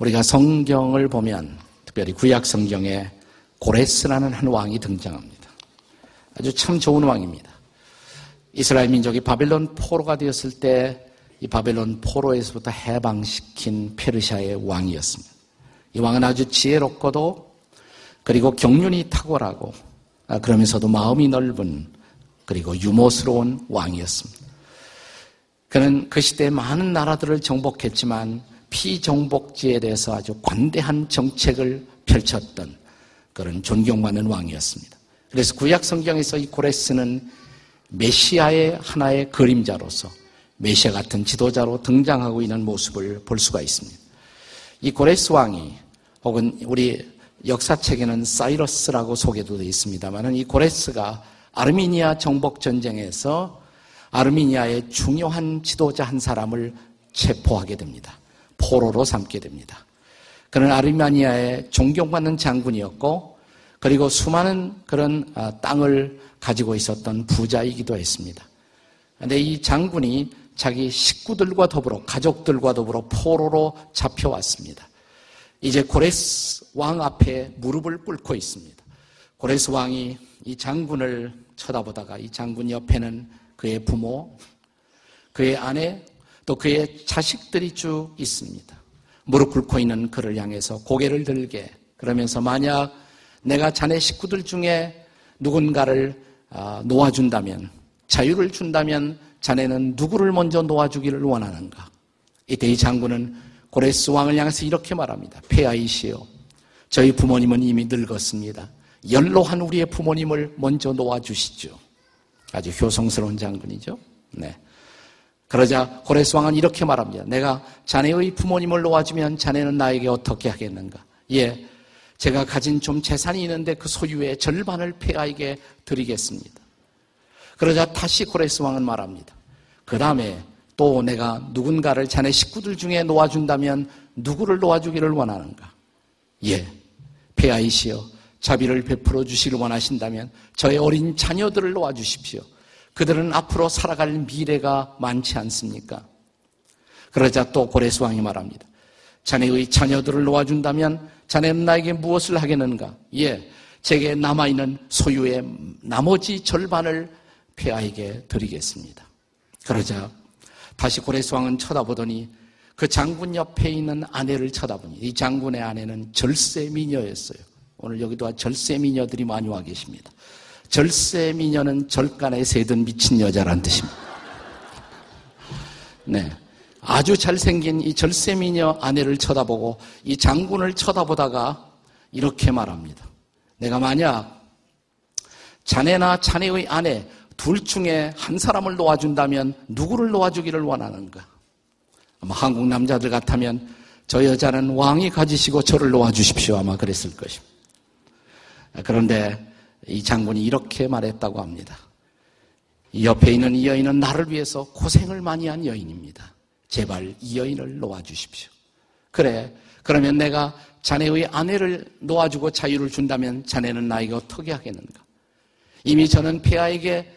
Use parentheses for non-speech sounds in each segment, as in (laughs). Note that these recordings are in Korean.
우리가 성경을 보면 특별히 구약 성경에 고레스라는 한 왕이 등장합니다. 아주 참 좋은 왕입니다. 이스라엘 민족이 바벨론 포로가 되었을 때 이 바벨론 포로에서부터 해방시킨 페르시아의 왕이었습니다. 이 왕은 아주 지혜롭고도 그리고 경륜이 탁월하고 아, 그러면서도 마음이 넓은 그리고 유머스러운 왕이었습니다. 그는 그 시대에 많은 나라들을 정복했지만 피정복지에 대해서 아주 관대한 정책을 펼쳤던 그런 존경받는 왕이었습니다. 그래서 구약 성경에서 이 고레스는 메시아의 하나의 그림자로서 메시아 같은 지도자로 등장하고 있는 모습을 볼 수가 있습니다. 이 고레스 왕이 혹은 우리 역사책에는 사이러스라고 소개도 되어 있습니다만 이 고레스가 아르미니아 정복 전쟁에서 아르미니아의 중요한 지도자 한 사람을 체포하게 됩니다. 포로로 삼게 됩니다. 그는 아르미니아의 존경받는 장군이었고 그리고 수많은 그런 아, 땅을 가지고 있었던 부자이기도 했습니다. 그런데 이 장군이 자기 식구들과 더불어 가족들과 더불어 포로로 잡혀왔습니다. 이제 고레스 왕 앞에 무릎을 꿇고 있습니다. 고레스 왕이 이 장군을 쳐다보다가 이 장군 옆에는 그의 부모, 그의 아내, 또 그의 자식들이 쭉 있습니다. 무릎 꿇고 있는 그를 향해서 고개를 들게 그러면서 만약 내가 자네 식구들 중에 누군가를 아, 놓아준다면 자유를 준다면 자네는 누구를 먼저 놓아주기를 원하는가? 이때 이 장군은 고레스 왕을 향해서 이렇게 말합니다. 폐하이시여 저희 부모님은 이미 늙었습니다. 연로한 우리의 부모님을 먼저 놓아주시죠. 아주 효성스러운 장군이죠. 네. 그러자 고레스 왕은 이렇게 말합니다. 내가 자네의 부모님을 놓아주면 자네는 나에게 어떻게 하겠는가? 예, 제가 가진 좀 재산이 있는데 그 소유의 절반을 폐하에게 드리겠습니다. 그러자 다시 고레스 왕은 말합니다. 그 다음에 또 내가 누군가를 자네 식구들 중에 놓아준다면 누구를 놓아주기를 원하는가? 예, 폐하이시여 자비를 베풀어 주시길 원하신다면 저의 어린 자녀들을 놓아주십시오. 그들은 앞으로 살아갈 미래가 많지 않습니까? 그러자 또 고레스 왕이 말합니다. 자네의 자녀들을 놓아준다면 자네는 나에게 무엇을 하겠는가? 예, 제게 남아있는 소유의 나머지 절반을 폐하에게 드리겠습니다. 그러자 다시 고레스 왕은 쳐다보더니 그 장군 옆에 있는 아내를 쳐다보니 이 장군의 아내는 절세 미녀였어요. 오늘 여기도 절세 미녀들이 많이 와 계십니다. 절세 미녀는 절간에 새든 미친 여자란 뜻입니다. 네. 아주 잘생긴 이 절세 미녀 아내를 쳐다보고 이 장군을 쳐다보다가 이렇게 말합니다. 내가 만약 자네나 자네의 아내 둘 중에 한 사람을 놓아준다면 누구를 놓아주기를 원하는가? 아마 한국 남자들 같으면 저 여자는 왕이 가지시고 저를 놓아주십시오. 아마 그랬을 것입니다. 그런데 이 장군이 이렇게 말했다고 합니다. 옆에 있는 이 여인은 나를 위해서 고생을 많이 한 여인입니다. 제발 이 여인을 놓아주십시오. 그래. 그러면 내가 자네의 아내를 놓아주고 자유를 준다면 자네는 나에게 어떻게 하겠는가? 이미 저는 폐하에게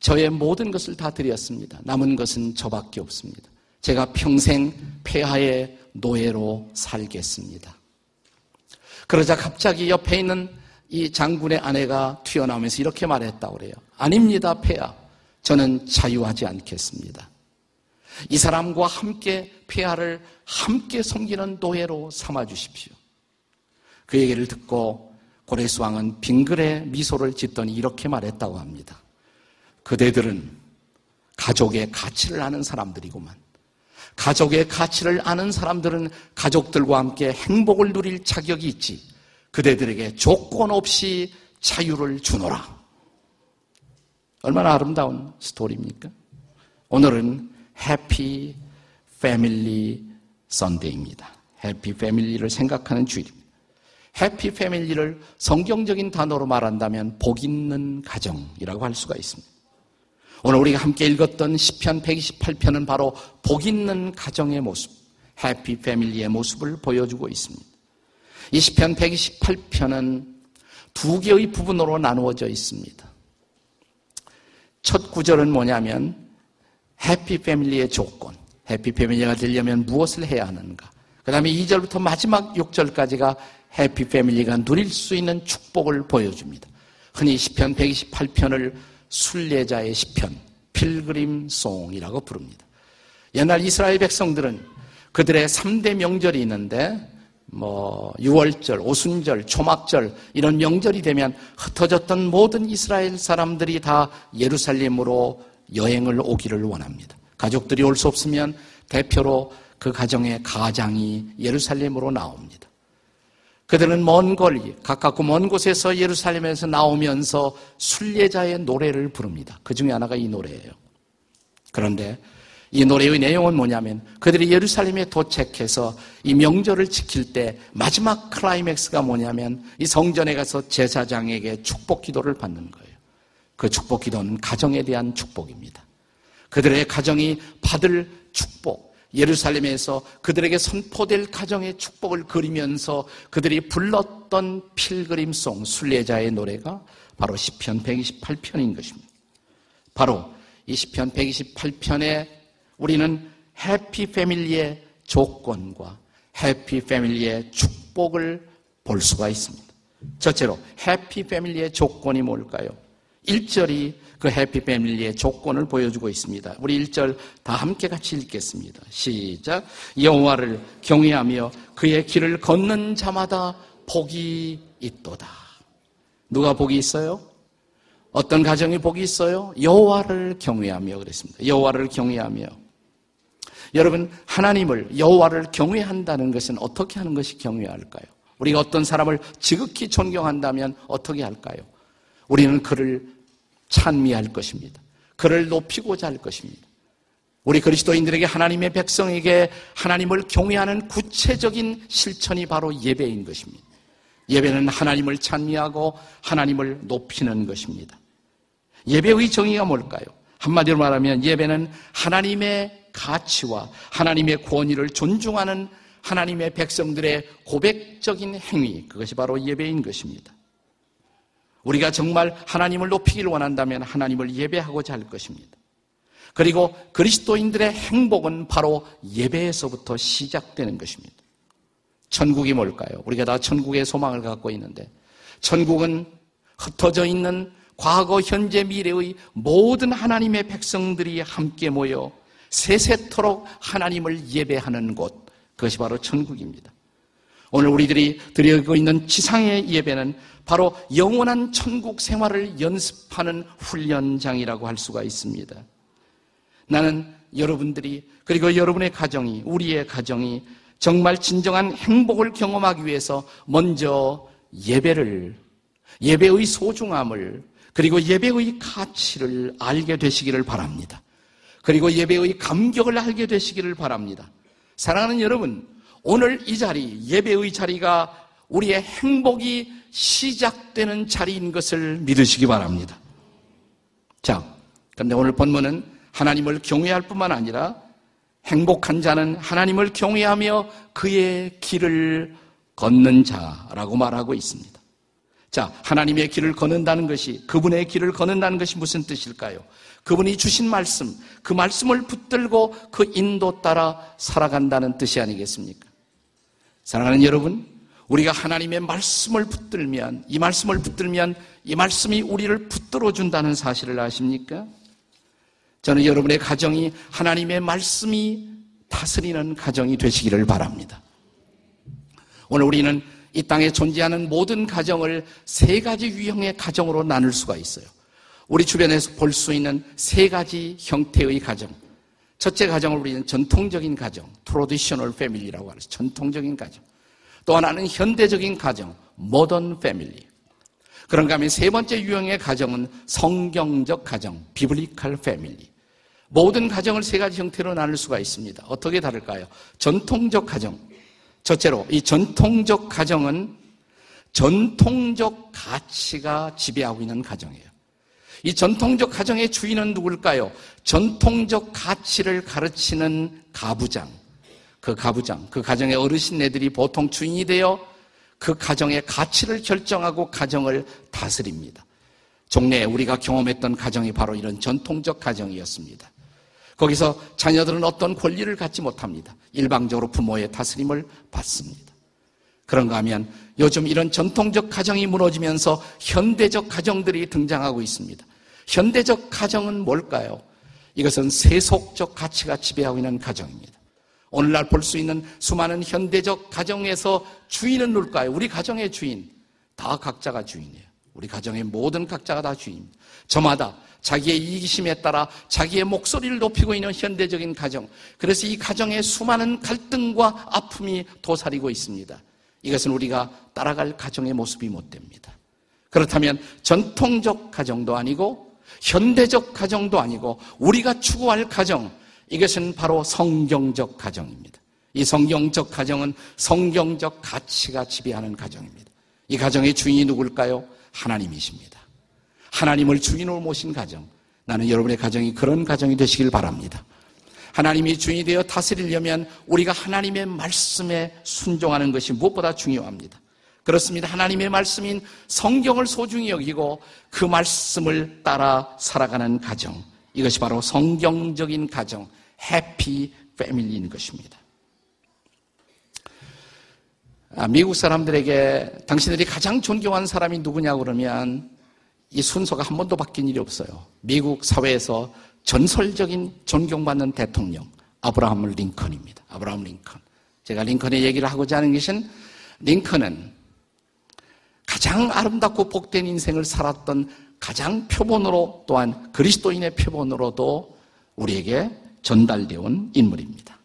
저의 모든 것을 다 드렸습니다. 남은 것은 저밖에 없습니다. 제가 평생 폐하의 노예로 살겠습니다. 그러자 갑자기 옆에 있는 이 장군의 아내가 튀어나오면서 이렇게 말했다고 그래요. 아닙니다, 폐하. 저는 자유하지 않겠습니다. 이 사람과 함께 폐하를 함께 섬기는 노예로 삼아 주십시오. 그 얘기를 듣고 고레스 왕은 빙글에 미소를 짓더니 이렇게 말했다고 합니다. 그대들은 가족의 가치를 아는 사람들이구만. 가족의 가치를 아는 사람들은 가족들과 함께 행복을 누릴 자격이 있지. 그대들에게 조건 없이 자유를 주노라. 얼마나 아름다운 스토리입니까? 오늘은 해피 패밀리 선데이입니다. 해피 패밀리를 생각하는 주일입니다. 해피 패밀리를 성경적인 단어로 말한다면 복 있는 가정이라고 할 수가 있습니다. 오늘 우리가 함께 읽었던 10편 128편은 바로 복 있는 가정의 모습, 해피 패밀리의 모습을 보여주고 있습니다. 20편 128편은 두 개의 부분으로 나누어져 있습니다. 첫 구절은 뭐냐면 해피 패밀리의 조건, 해피 패밀리가 되려면 무엇을 해야 하는가? 그 다음에 2절부터 마지막 6절까지가 해피 패밀리가 누릴 수 있는 축복을 보여줍니다. 흔히 시편 128편을 순례자의 시편, 필그림 송이라고 부릅니다. 옛날 이스라엘 백성들은 그들의 3대 명절이 있는데 뭐 6월절, 오순절, 초막절 이런 명절이 되면 흩어졌던 모든 이스라엘 사람들이 다 예루살렘으로 여행을 오기를 원합니다. 가족들이 올 수 없으면 대표로 그 가정의 가장이 예루살렘으로 나옵니다. 그들은 먼 거리, 가깝고 먼 곳에서 예루살렘에서 나오면서 순례자의 노래를 부릅니다. 그 중에 하나가 이 노래예요. 그런데 이 노래의 내용은 뭐냐면 그들이 예루살렘에 도착해서 이 명절을 지킬 때 마지막 클라이맥스가 뭐냐면 이 성전에 가서 제사장에게 축복 기도를 받는 거예요. 그 축복 기도는 가정에 대한 축복입니다. 그들의 가정이 받을 축복, 예루살렘에서 그들에게 선포될 가정의 축복을 그리면서 그들이 불렀던 필그림송 순례자의 노래가 바로 시편 128편인 것입니다. 바로 이 시편 128편에 우리는 해피 패밀리의 조건과 해피 패밀리의 축복을 볼 수가 있습니다. 첫째로 해피 패밀리의 조건이 뭘까요? 1절이 그 해피 패밀리의 조건을 보여주고 있습니다. 우리 1절 다 함께 같이 읽겠습니다. 시작. 여호와를 경외하며 그의 길을 걷는 자마다 복이 있도다. 누가 복이 있어요? 어떤 가정이 복이 있어요? 여호와를 경외하며 그랬습니다. 여호와를 경외하며 여러분 하나님을 여호와를 경외한다는 것은 어떻게 하는 것이 경외할까요? 우리가 어떤 사람을 지극히 존경한다면 어떻게 할까요? 우리는 그를 찬미할 것입니다. 그를 높이고자 할 것입니다. 우리 그리스도인들에게 하나님의 백성에게 하나님을 경외하는 구체적인 실천이 바로 예배인 것입니다. 예배는 하나님을 찬미하고 하나님을 높이는 것입니다. 예배의 정의가 뭘까요? 한마디로 말하면 예배는 하나님의 가치와 하나님의 권위를 존중하는 하나님의 백성들의 고백적인 행위, 그것이 바로 예배인 것입니다. 우리가 정말 하나님을 높이기를 원한다면 하나님을 예배하고자 할 것입니다. 그리고 그리스도인들의 행복은 바로 예배에서부터 시작되는 것입니다. 천국이 뭘까요? 우리가 다 천국의 소망을 갖고 있는데, 천국은 흩어져 있는 과거, 현재, 미래의 모든 하나님의 백성들이 함께 모여 세세토록 하나님을 예배하는 곳, 그것이 바로 천국입니다. 오늘 우리들이 드리고 있는 지상의 예배는 바로 영원한 천국 생활을 연습하는 훈련장이라고 할 수가 있습니다. 나는 여러분들이 그리고 여러분의 가정이 우리의 가정이 정말 진정한 행복을 경험하기 위해서 먼저 예배를 예배의 소중함을 그리고 예배의 가치를 알게 되시기를 바랍니다. 그리고 예배의 감격을 알게 되시기를 바랍니다. 사랑하는 여러분, 오늘 이 자리, 예배의 자리가 우리의 행복이 시작되는 자리인 것을 믿으시기 바랍니다. 자, 그런데 오늘 본문은 하나님을 경외할 뿐만 아니라 행복한 자는 하나님을 경외하며 그의 길을 걷는 자라고 말하고 있습니다. 자, 하나님의 길을 걷는다는 것이 그분의 길을 걷는다는 것이 무슨 뜻일까요? 그분이 주신 말씀, 그 말씀을 붙들고 그 인도 따라 살아간다는 뜻이 아니겠습니까? 사랑하는 여러분, 우리가 하나님의 말씀을 붙들면, 이 말씀을 붙들면 이 말씀이 우리를 붙들어 준다는 사실을 아십니까? 저는 여러분의 가정이 하나님의 말씀이 다스리는 가정이 되시기를 바랍니다. 오늘 우리는 이 땅에 존재하는 모든 가정을 세 가지 유형의 가정으로 나눌 수가 있어요. 우리 주변에서 볼 수 있는 세 가지 형태의 가정. 첫째 가정을 우리는 전통적인 가정, traditional family라고 하죠. 전통적인 가정. 또 하나는 현대적인 가정, modern family. 그런가 하면 세 번째 유형의 가정은 성경적 가정, biblical family. 모든 가정을 세 가지 형태로 나눌 수가 있습니다. 어떻게 다를까요? 전통적 가정. 첫째로, 이 전통적 가정은 전통적 가치가 지배하고 있는 가정이에요. 이 전통적 가정의 주인은 누굴까요? 전통적 가치를 가르치는 가부장. 그 가부장, 그 가정의 어르신네들이 보통 주인이 되어 그 가정의 가치를 결정하고 가정을 다스립니다. 종래에 우리가 경험했던 가정이 바로 이런 전통적 가정이었습니다. 거기서 자녀들은 어떤 권리를 갖지 못합니다. 일방적으로 부모의 다스림을 받습니다. 그런가 하면 요즘 이런 전통적 가정이 무너지면서 현대적 가정들이 등장하고 있습니다. 현대적 가정은 뭘까요? 이것은 세속적 가치가 지배하고 있는 가정입니다. 오늘날 볼 수 있는 수많은 현대적 가정에서 주인은 누굴까요? 우리 가정의 주인. 다 각자가 주인이에요. 우리 가정의 모든 각자가 다 주인입니다. 저마다 자기의 이기심에 따라 자기의 목소리를 높이고 있는 현대적인 가정. 그래서 이 가정에 수많은 갈등과 아픔이 도사리고 있습니다. 이것은 우리가 따라갈 가정의 모습이 못 됩니다. 그렇다면 전통적 가정도 아니고 현대적 가정도 아니고 우리가 추구할 가정, 이것은 바로 성경적 가정입니다. 이 성경적 가정은 성경적 가치가 지배하는 가정입니다. 이 가정의 주인이 누굴까요? 하나님이십니다. 하나님을 주인으로 모신 가정. 나는 여러분의 가정이 그런 가정이 되시길 바랍니다. 하나님이 주인이 되어 다스리려면 우리가 하나님의 말씀에 순종하는 것이 무엇보다 중요합니다. 그렇습니다. 하나님의 말씀인 성경을 소중히 여기고 그 말씀을 따라 살아가는 가정. 이것이 바로 성경적인 가정, 해피 패밀리인 것입니다. 아, 미국 사람들에게 당신들이 가장 존경한 사람이 누구냐고 그러면 이 순서가 한 번도 바뀐 일이 없어요. 미국 사회에서 전설적인 존경받는 대통령 아브라함 링컨입니다. 아브라함 링컨. 제가 링컨의 얘기를 하고자 하는 것은 링컨은 가장 아름답고 복된 인생을 살았던 가장 표본으로 또한 그리스도인의 표본으로도 우리에게 전달되어 온 인물입니다.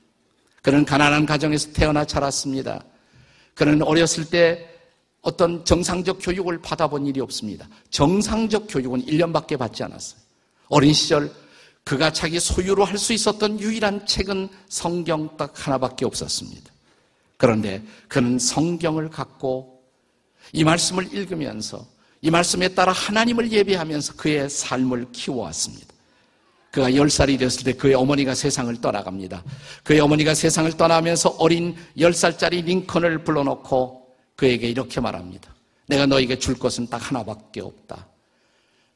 그는 가난한 가정에서 태어나 자랐습니다. 그는 어렸을 때 어떤 정상적 교육을 받아본 일이 없습니다. 정상적 교육은 1년밖에 받지 않았어요. 어린 시절 그가 자기 소유로 할 수 있었던 유일한 책은 성경 딱 하나밖에 없었습니다. 그런데 그는 성경을 갖고 이 말씀을 읽으면서 이 말씀에 따라 하나님을 예배하면서 그의 삶을 키워왔습니다. 그가 10살이 됐을 때 그의 어머니가 세상을 떠나갑니다. 그의 어머니가 세상을 떠나면서 어린 10살짜리 링컨을 불러놓고 그에게 이렇게 말합니다. 내가 너에게 줄 것은 딱 하나밖에 없다.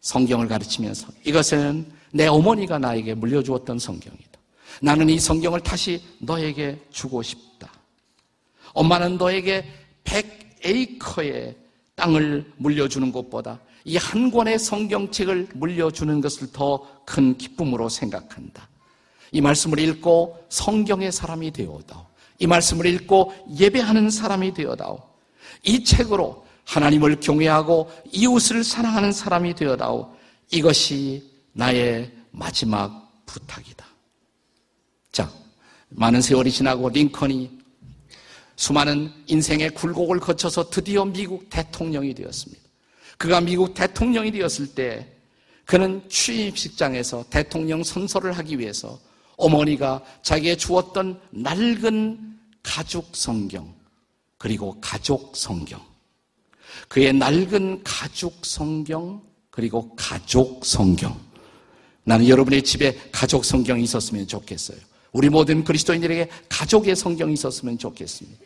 성경을 가르치면서 이것은 내 어머니가 나에게 물려주었던 성경이다. 나는 이 성경을 다시 너에게 주고 싶다. 엄마는 너에게 100 에이커의 땅을 물려주는 것보다 이 한 권의 성경책을 물려주는 것을 더 큰 기쁨으로 생각한다. 이 말씀을 읽고 성경의 사람이 되어다오. 이 말씀을 읽고 예배하는 사람이 되어다오. 이 책으로 하나님을 경외하고 이웃을 사랑하는 사람이 되어다오. 이것이 나의 마지막 부탁이다. 자, 많은 세월이 지나고 링컨이 수많은 인생의 굴곡을 거쳐서 드디어 미국 대통령이 되었습니다. 그가 미국 대통령이 되었을 때 그는 취임식장에서 대통령 선서를 하기 위해서 어머니가 자기에 주었던 낡은 가죽 성경 그리고 가족 성경 그의 낡은 가죽 성경 그리고 가족 성경 나는 여러분의 집에 가족 성경이 있었으면 좋겠어요. 우리 모든 그리스도인들에게 가족의 성경이 있었으면 좋겠습니다.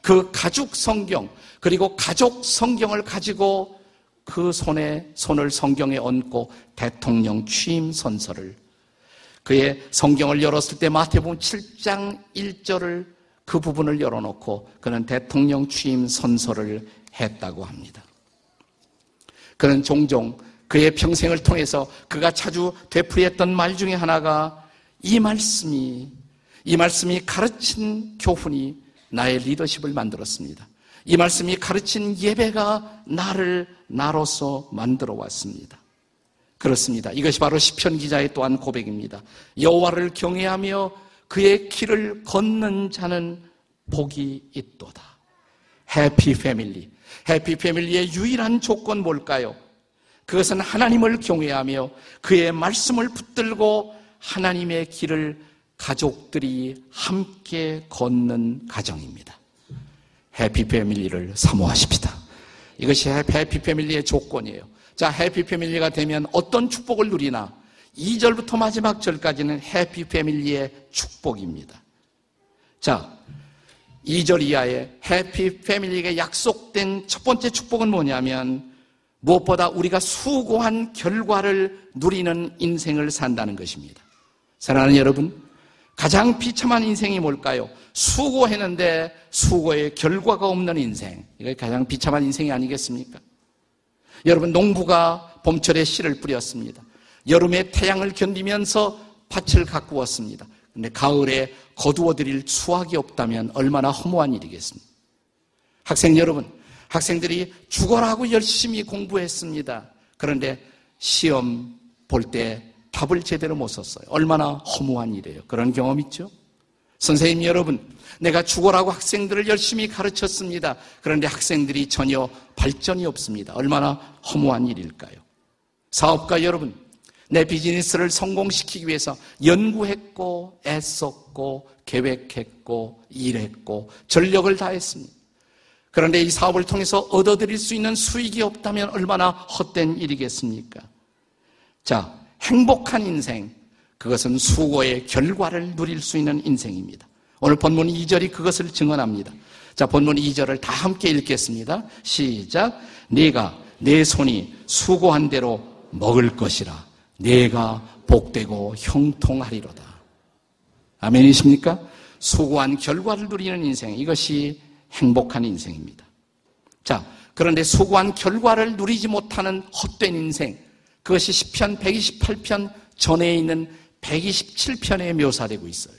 그 가족 성경, 그리고 가족 성경을 가지고 그 손에 손을 성경에 얹고 대통령 취임 선서를 그의 성경을 열었을 때 마태복음 7장 1절을 그 부분을 열어놓고 그는 대통령 취임 선서를 했다고 합니다. 그는 종종 그의 평생을 통해서 그가 자주 되풀이했던 말 중에 하나가 이 말씀이 이 말씀이 가르친 교훈이 나의 리더십을 만들었습니다. 이 말씀이 가르친 예배가 나를 나로서 만들어 왔습니다. 그렇습니다. 이것이 바로 시편 기자의 또한 고백입니다. 여호와를 경외하며 그의 길을 걷는 자는 복이 있도다. 해피 패밀리. 해피 패밀리의 유일한 조건 뭘까요? 그것은 하나님을 경외하며 그의 말씀을 붙들고 하나님의 길을 가족들이 함께 걷는 가정입니다. 해피 패밀리를 사모하십시다. 이것이 해피 패밀리의 조건이에요. 자, 해피 패밀리가 되면 어떤 축복을 누리나? 2절부터 마지막 절까지는 해피 패밀리의 축복입니다. 자, 2절 이하에 해피 패밀리에게 약속된 첫 번째 축복은 뭐냐면 무엇보다 우리가 수고한 결과를 누리는 인생을 산다는 것입니다. 사랑하는 여러분, 가장 비참한 인생이 뭘까요? 수고했는데 수고의 결과가 없는 인생. 이게 가장 비참한 인생이 아니겠습니까? 여러분, 농부가 봄철에 씨를 뿌렸습니다. 여름에 태양을 견디면서 밭을 가꾸었습니다. 근데 가을에 거두어드릴 수확이 없다면 얼마나 허무한 일이겠습니까? 학생 여러분, 학생들이 죽어라고 열심히 공부했습니다. 그런데 시험 볼 때 답을 제대로 못 썼어요. 얼마나 허무한 일이에요. 그런 경험 있죠? 선생님 여러분, 내가 죽어라고 학생들을 열심히 가르쳤습니다. 그런데 학생들이 전혀 발전이 없습니다. 얼마나 허무한 일일까요? 사업가 여러분, 내 비즈니스를 성공시키기 위해서 연구했고, 애썼고, 계획했고, 일했고, 전력을 다했습니다. 그런데 이 사업을 통해서 얻어들일 수 있는 수익이 없다면 얼마나 헛된 일이겠습니까? 자, 행복한 인생. 그것은 수고의 결과를 누릴 수 있는 인생입니다. 오늘 본문 2절이 그것을 증언합니다. 자, 본문 2절을 다 함께 읽겠습니다. 시작. 네가 내 손이 수고한 대로 먹을 것이라. 네가 복되고 형통하리로다. 아멘이십니까? 수고한 결과를 누리는 인생. 이것이 행복한 인생입니다. 자, 그런데 수고한 결과를 누리지 못하는 헛된 인생, 그것이 10편 128편 전에 있는 127편에 묘사되고 있어요.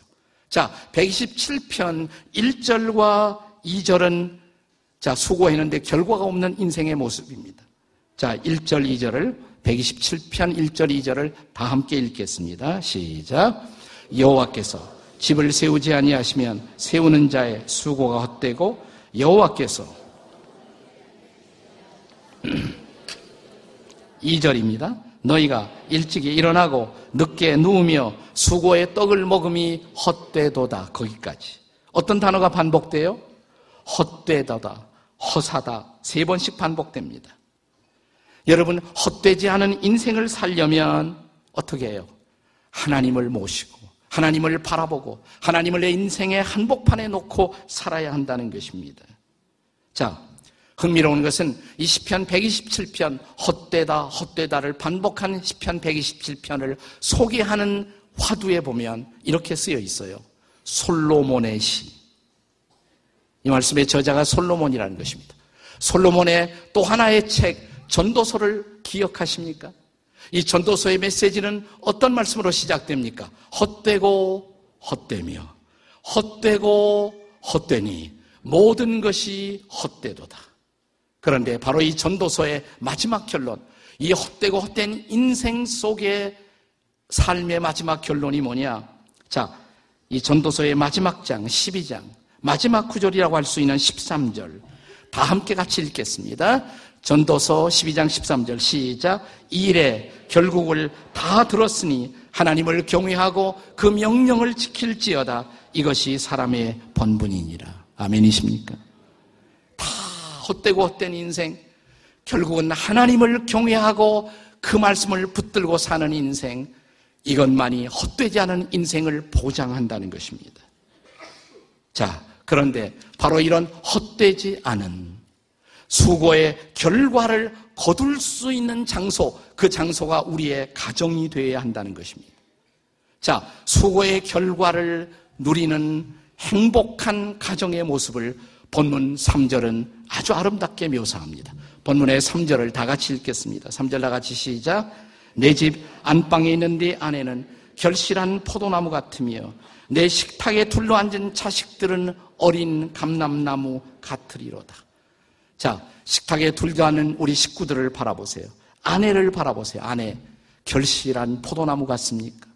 자, 127편 1절과 2절은 자, 수고했는데 결과가 없는 인생의 모습입니다. 자, 1절, 2절을 127편 1절, 2절을 다 함께 읽겠습니다. 시작. 여호와께서 집을 세우지 아니하시면 세우는 자의 수고가 헛되고 여호와께서 (clears throat) 2절입니다. 너희가 일찍이 일어나고 늦게 누우며 수고의 떡을 먹음이 헛되도다. 거기까지. 어떤 단어가 반복돼요? 헛되도다, 허사다. 세 번씩 반복됩니다. 여러분, 헛되지 않은 인생을 살려면 어떻게 해요? 하나님을 모시고, 하나님을 바라보고 하나님을 내 인생의 한복판에 놓고 살아야 한다는 것입니다. 자, 흥미로운 것은 이 시편 127편 헛되다 헛되다를 반복한 시편 127편을 소개하는 화두에 보면 이렇게 쓰여 있어요. 솔로몬의 시. 이 말씀의 저자가 솔로몬이라는 것입니다. 솔로몬의 또 하나의 책 전도서를 기억하십니까? 이 전도서의 메시지는 어떤 말씀으로 시작됩니까? 헛되고 헛되며 헛되고 헛되니 모든 것이 헛되도다. 그런데 바로 이 전도서의 마지막 결론, 이 헛되고 헛된 인생 속의 삶의 마지막 결론이 뭐냐? 자, 이 전도서의 마지막 장, 12장, 마지막 구절이라고 할 수 있는 13절, 다 함께 같이 읽겠습니다. 전도서 12장 13절 시작. 이래 결국을 다 들었으니 하나님을 경외하고 그 명령을 지킬지어다. 이것이 사람의 본분이니라. 아멘이십니까? 다 헛되고 헛된 인생. 결국은 하나님을 경외하고 그 말씀을 붙들고 사는 인생. 이것만이 헛되지 않은 인생을 보장한다는 것입니다. 자, 그런데 바로 이런 헛되지 않은 수고의 결과를 거둘 수 있는 장소, 그 장소가 우리의 가정이 되어야 한다는 것입니다. 자, 수고의 결과를 누리는 행복한 가정의 모습을 본문 3절은 아주 아름답게 묘사합니다. 본문의 3절을 다 같이 읽겠습니다. 3절 다 같이 시작. 내 집 안방에 있는 네 아내는 결실한 포도나무 같으며 내 식탁에 둘러앉은 자식들은 어린 감람나무 같으리로다. 자, 식탁에 둘러앉은 우리 식구들을 바라보세요. 아내를 바라보세요. 아내. 결실한 포도나무 같습니까?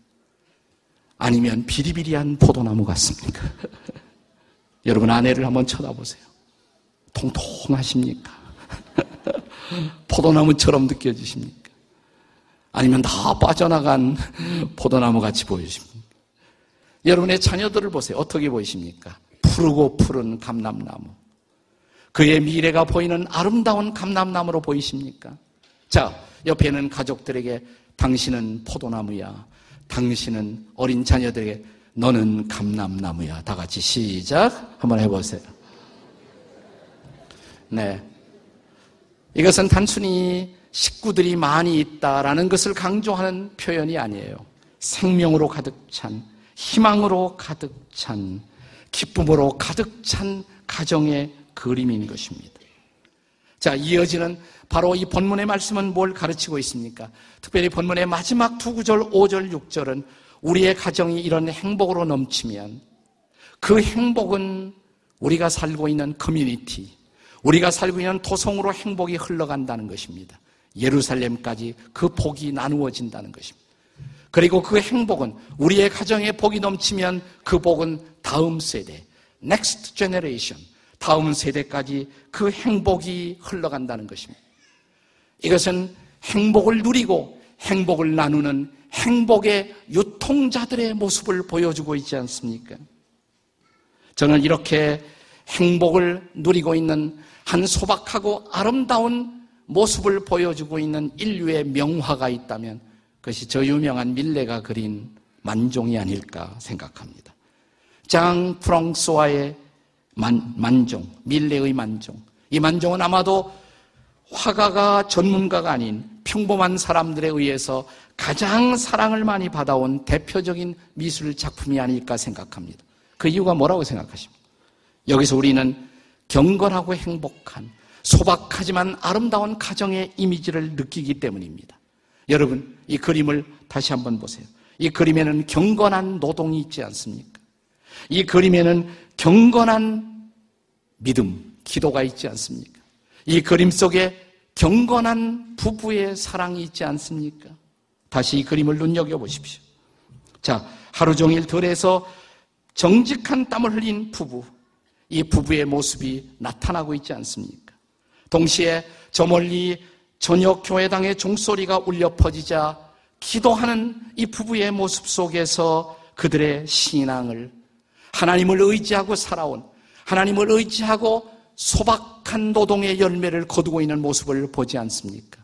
아니면 비리비리한 포도나무 같습니까? (laughs) 여러분 아내를 한번 쳐다보세요. 통통하십니까? (laughs) 포도나무처럼 느껴지십니까? 아니면 다 빠져나간 (laughs) 포도나무 같이 보이십니까? 여러분의 자녀들을 보세요. 어떻게 보이십니까? 푸르고 푸른 감람나무. 그의 미래가 보이는 아름다운 감람나무로 보이십니까? 자, 옆에는 가족들에게 당신은 포도나무야. 당신은 어린 자녀들에게 너는 감람나무야. 다 같이 시작 한번 해보세요. 네. 이것은 단순히 식구들이 많이 있다라는 것을 강조하는 표현이 아니에요. 생명으로 가득 찬, 희망으로 가득 찬, 기쁨으로 가득 찬 가정의 그림인 것입니다. 자, 이어지는 바로 이 본문의 말씀은 뭘 가르치고 있습니까? 특별히 본문의 마지막 두 구절, 5절, 6절은 우리의 가정이 이런 행복으로 넘치면 그 행복은 우리가 살고 있는 커뮤니티, 우리가 살고 있는 도성으로 행복이 흘러간다는 것입니다. 예루살렘까지 그 복이 나누어진다는 것입니다. 그리고 그 행복은 우리의 가정에 복이 넘치면 그 복은 다음 세대, next generation, 다음 세대까지 그 행복이 흘러간다는 것입니다. 이것은 행복을 누리고 행복을 나누는 행복의 유통자들의 모습을 보여주고 있지 않습니까? 저는 이렇게 행복을 누리고 있는 한 소박하고 아름다운 모습을 보여주고 있는 인류의 명화가 있다면 그것이 저 유명한 밀레가 그린 만종이 아닐까 생각합니다. 장 프랑스와의 만, 만종, 밀레의 만종. 이 만종은 아마도 화가가 전문가가 아닌 평범한 사람들에 의해서 가장 사랑을 많이 받아온 대표적인 미술 작품이 아닐까 생각합니다. 그 이유가 뭐라고 생각하십니까? 여기서 우리는 경건하고 행복한 소박하지만 아름다운 가정의 이미지를 느끼기 때문입니다. 여러분, 이 그림을 다시 한번 보세요. 이 그림에는 경건한 노동이 있지 않습니까? 이 그림에는 경건한 믿음, 기도가 있지 않습니까? 이 그림 속에 경건한 부부의 사랑이 있지 않습니까? 다시 이 그림을 눈여겨보십시오. 자, 하루 종일 들에서 정직한 땀을 흘린 부부, 이 부부의 모습이 나타나고 있지 않습니까? 동시에 저 멀리 저녁 교회당의 종소리가 울려 퍼지자 기도하는 이 부부의 모습 속에서 그들의 신앙을 하나님을 의지하고 살아온 하나님을 의지하고 소박한 노동의 열매를 거두고 있는 모습을 보지 않습니까?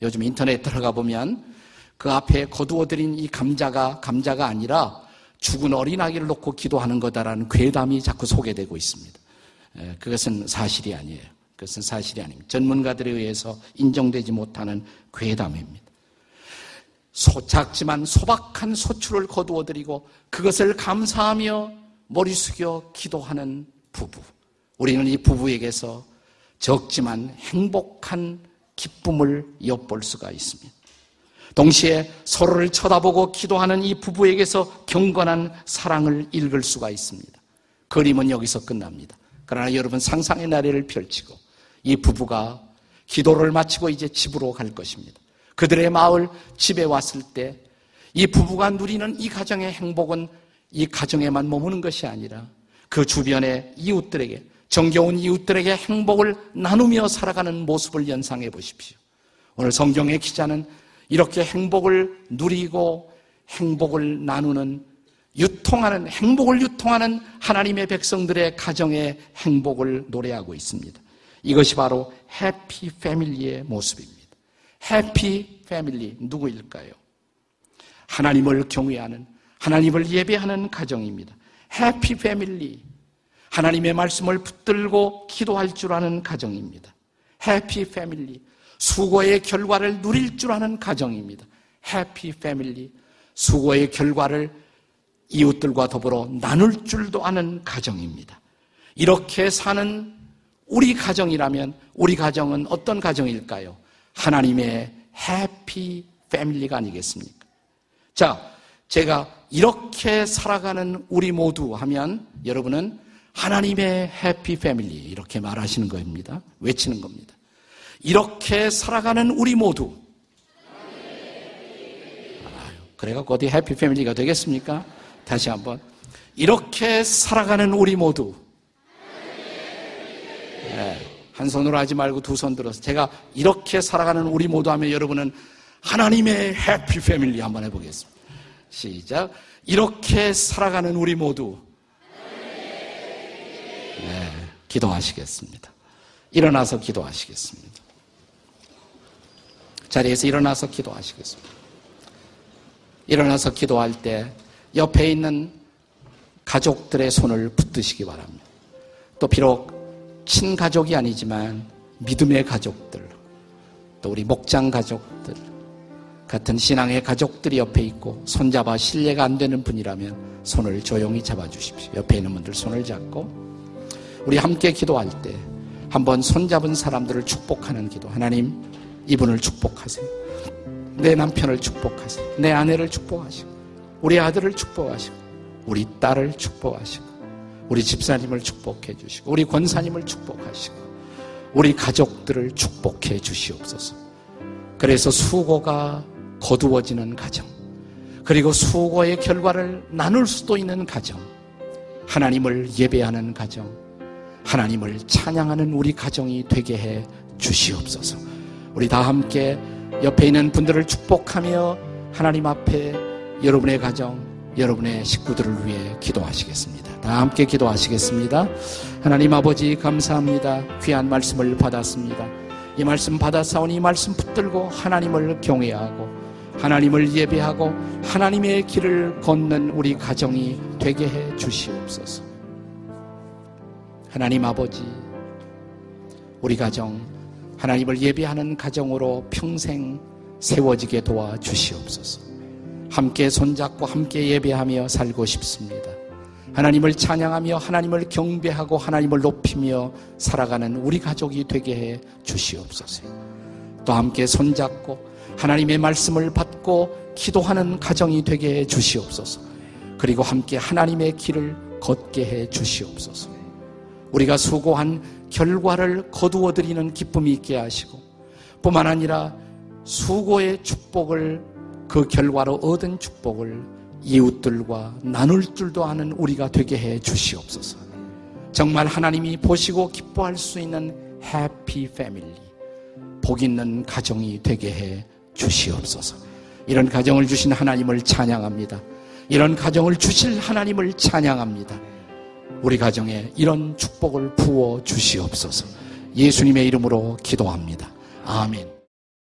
요즘 인터넷 들어가 보면 그 앞에 거두어들인 이 감자가 감자가 아니라 죽은 어린아기를 놓고 기도하는 거다라는 괴담이 자꾸 소개되고 있습니다. 그것은 사실이 아니에요. 그것은 사실이 아닙니다. 전문가들에 의해서 인정되지 못하는 괴담입니다. 소, 작지만 소박한 소출을 거두어드리고 그것을 감사하며 머리 숙여 기도하는 부부. 우리는 이 부부에게서 적지만 행복한 기쁨을 엿볼 수가 있습니다. 동시에 서로를 쳐다보고 기도하는 이 부부에게서 경건한 사랑을 읽을 수가 있습니다. 그림은 여기서 끝납니다. 그러나 여러분 상상의 나래를 펼치고 이 부부가 기도를 마치고 이제 집으로 갈 것입니다. 그들의 마을 집에 왔을 때 이 부부가 누리는 이 가정의 행복은 이 가정에만 머무는 것이 아니라 그 주변의 이웃들에게 정겨운 이웃들에게 행복을 나누며 살아가는 모습을 연상해 보십시오. 오늘 성경의 기자는 이렇게 행복을 누리고 행복을 나누는 유통하는 행복을 유통하는 하나님의 백성들의 가정의 행복을 노래하고 있습니다. 이것이 바로 해피 패밀리의 모습입니다. 해피 패밀리 누구일까요? 하나님을 경외하는 하나님을 예배하는 가정입니다. 해피 패밀리 하나님의 말씀을 붙들고 기도할 줄 아는 가정입니다. 해피 패밀리 수고의 결과를 누릴 줄 아는 가정입니다. 해피 패밀리. 수고의 결과를 이웃들과 더불어 나눌 줄도 아는 가정입니다. 이렇게 사는 우리 가정이라면 우리 가정은 어떤 가정일까요? 하나님의 해피 패밀리가 아니겠습니까? 자, 제가 이렇게 살아가는 우리 모두 하면 여러분은 하나님의 해피 패밀리 이렇게 말하시는 겁니다. 외치는 겁니다. 이렇게 살아가는 우리 모두. 그래갖고 어디 해피 패밀리가 되겠습니까? 다시 한번. 이렇게 살아가는 우리 모두. 네, 한 손으로 하지 말고 두 손 들어서 제가 이렇게 살아가는 우리 모두 하면 여러분은 하나님의 해피 패밀리 한번 해보겠습니다. 시작. 이렇게 살아가는 우리 모두. 네, 기도하시겠습니다. 일어나서 기도하시겠습니다. 자리에서 일어나서 기도하시겠습니다. 일어나서 기도할 때 옆에 있는 가족들의 손을 붙드시기 바랍니다. 또 비록 친가족이 아니지만 믿음의 가족들, 또 우리 목장 가족들, 같은 신앙의 가족들이 옆에 있고 손잡아 신뢰가 안 되는 분이라면 손을 조용히 잡아 주십시오. 옆에 있는 분들 손을 잡고 우리 함께 기도할 때 한번 손잡은 사람들을 축복하는 기도. 하나님, 이분을 축복하세요. 내 남편을 축복하세요. 내 아내를 축복하시고, 우리 아들을 축복하시고, 우리 딸을 축복하시고, 우리 집사님을 축복해 주시고, 우리 권사님을 축복하시고, 우리 가족들을 축복해 주시옵소서. 그래서 수고가 거두어지는 가정, 그리고 수고의 결과를 나눌 수도 있는 가정, 하나님을 예배하는 가정, 하나님을 찬양하는 우리 가정이 되게 해 주시옵소서. 우리 다 함께 옆에 있는 분들을 축복하며 하나님 앞에 여러분의 가정, 여러분의 식구들을 위해 기도하시겠습니다. 다 함께 기도하시겠습니다. 하나님 아버지 감사합니다. 귀한 말씀을 받았습니다. 이 말씀 받아사오니 이 말씀 붙들고 하나님을 경외하고 하나님을 예배하고 하나님의 길을 걷는 우리 가정이 되게 해 주시옵소서. 하나님 아버지, 우리 가정, 하나님을 예배하는 가정으로 평생 세워지게 도와 주시옵소서. 함께 손잡고 함께 예배하며 살고 싶습니다. 하나님을 찬양하며 하나님을 경배하고 하나님을 높이며 살아가는 우리 가족이 되게 해 주시옵소서. 또 함께 손잡고 하나님의 말씀을 받고 기도하는 가정이 되게 해 주시옵소서. 그리고 함께 하나님의 길을 걷게 해 주시옵소서. 우리가 수고한 결과를 거두어 드리는 기쁨이 있게 하시고 뿐만 아니라 수고의 축복을 그 결과로 얻은 축복을 이웃들과 나눌 줄도 아는 우리가 되게 해 주시옵소서. 정말 하나님이 보시고 기뻐할 수 있는 해피 패밀리, 복 있는 가정이 되게 해 주시옵소서. 이런 가정을 주신 하나님을 찬양합니다. 이런 가정을 주실 하나님을 찬양합니다. 우리 가정에 이런 축복을 부어 주시옵소서. 예수님의 이름으로 기도합니다. 아멘.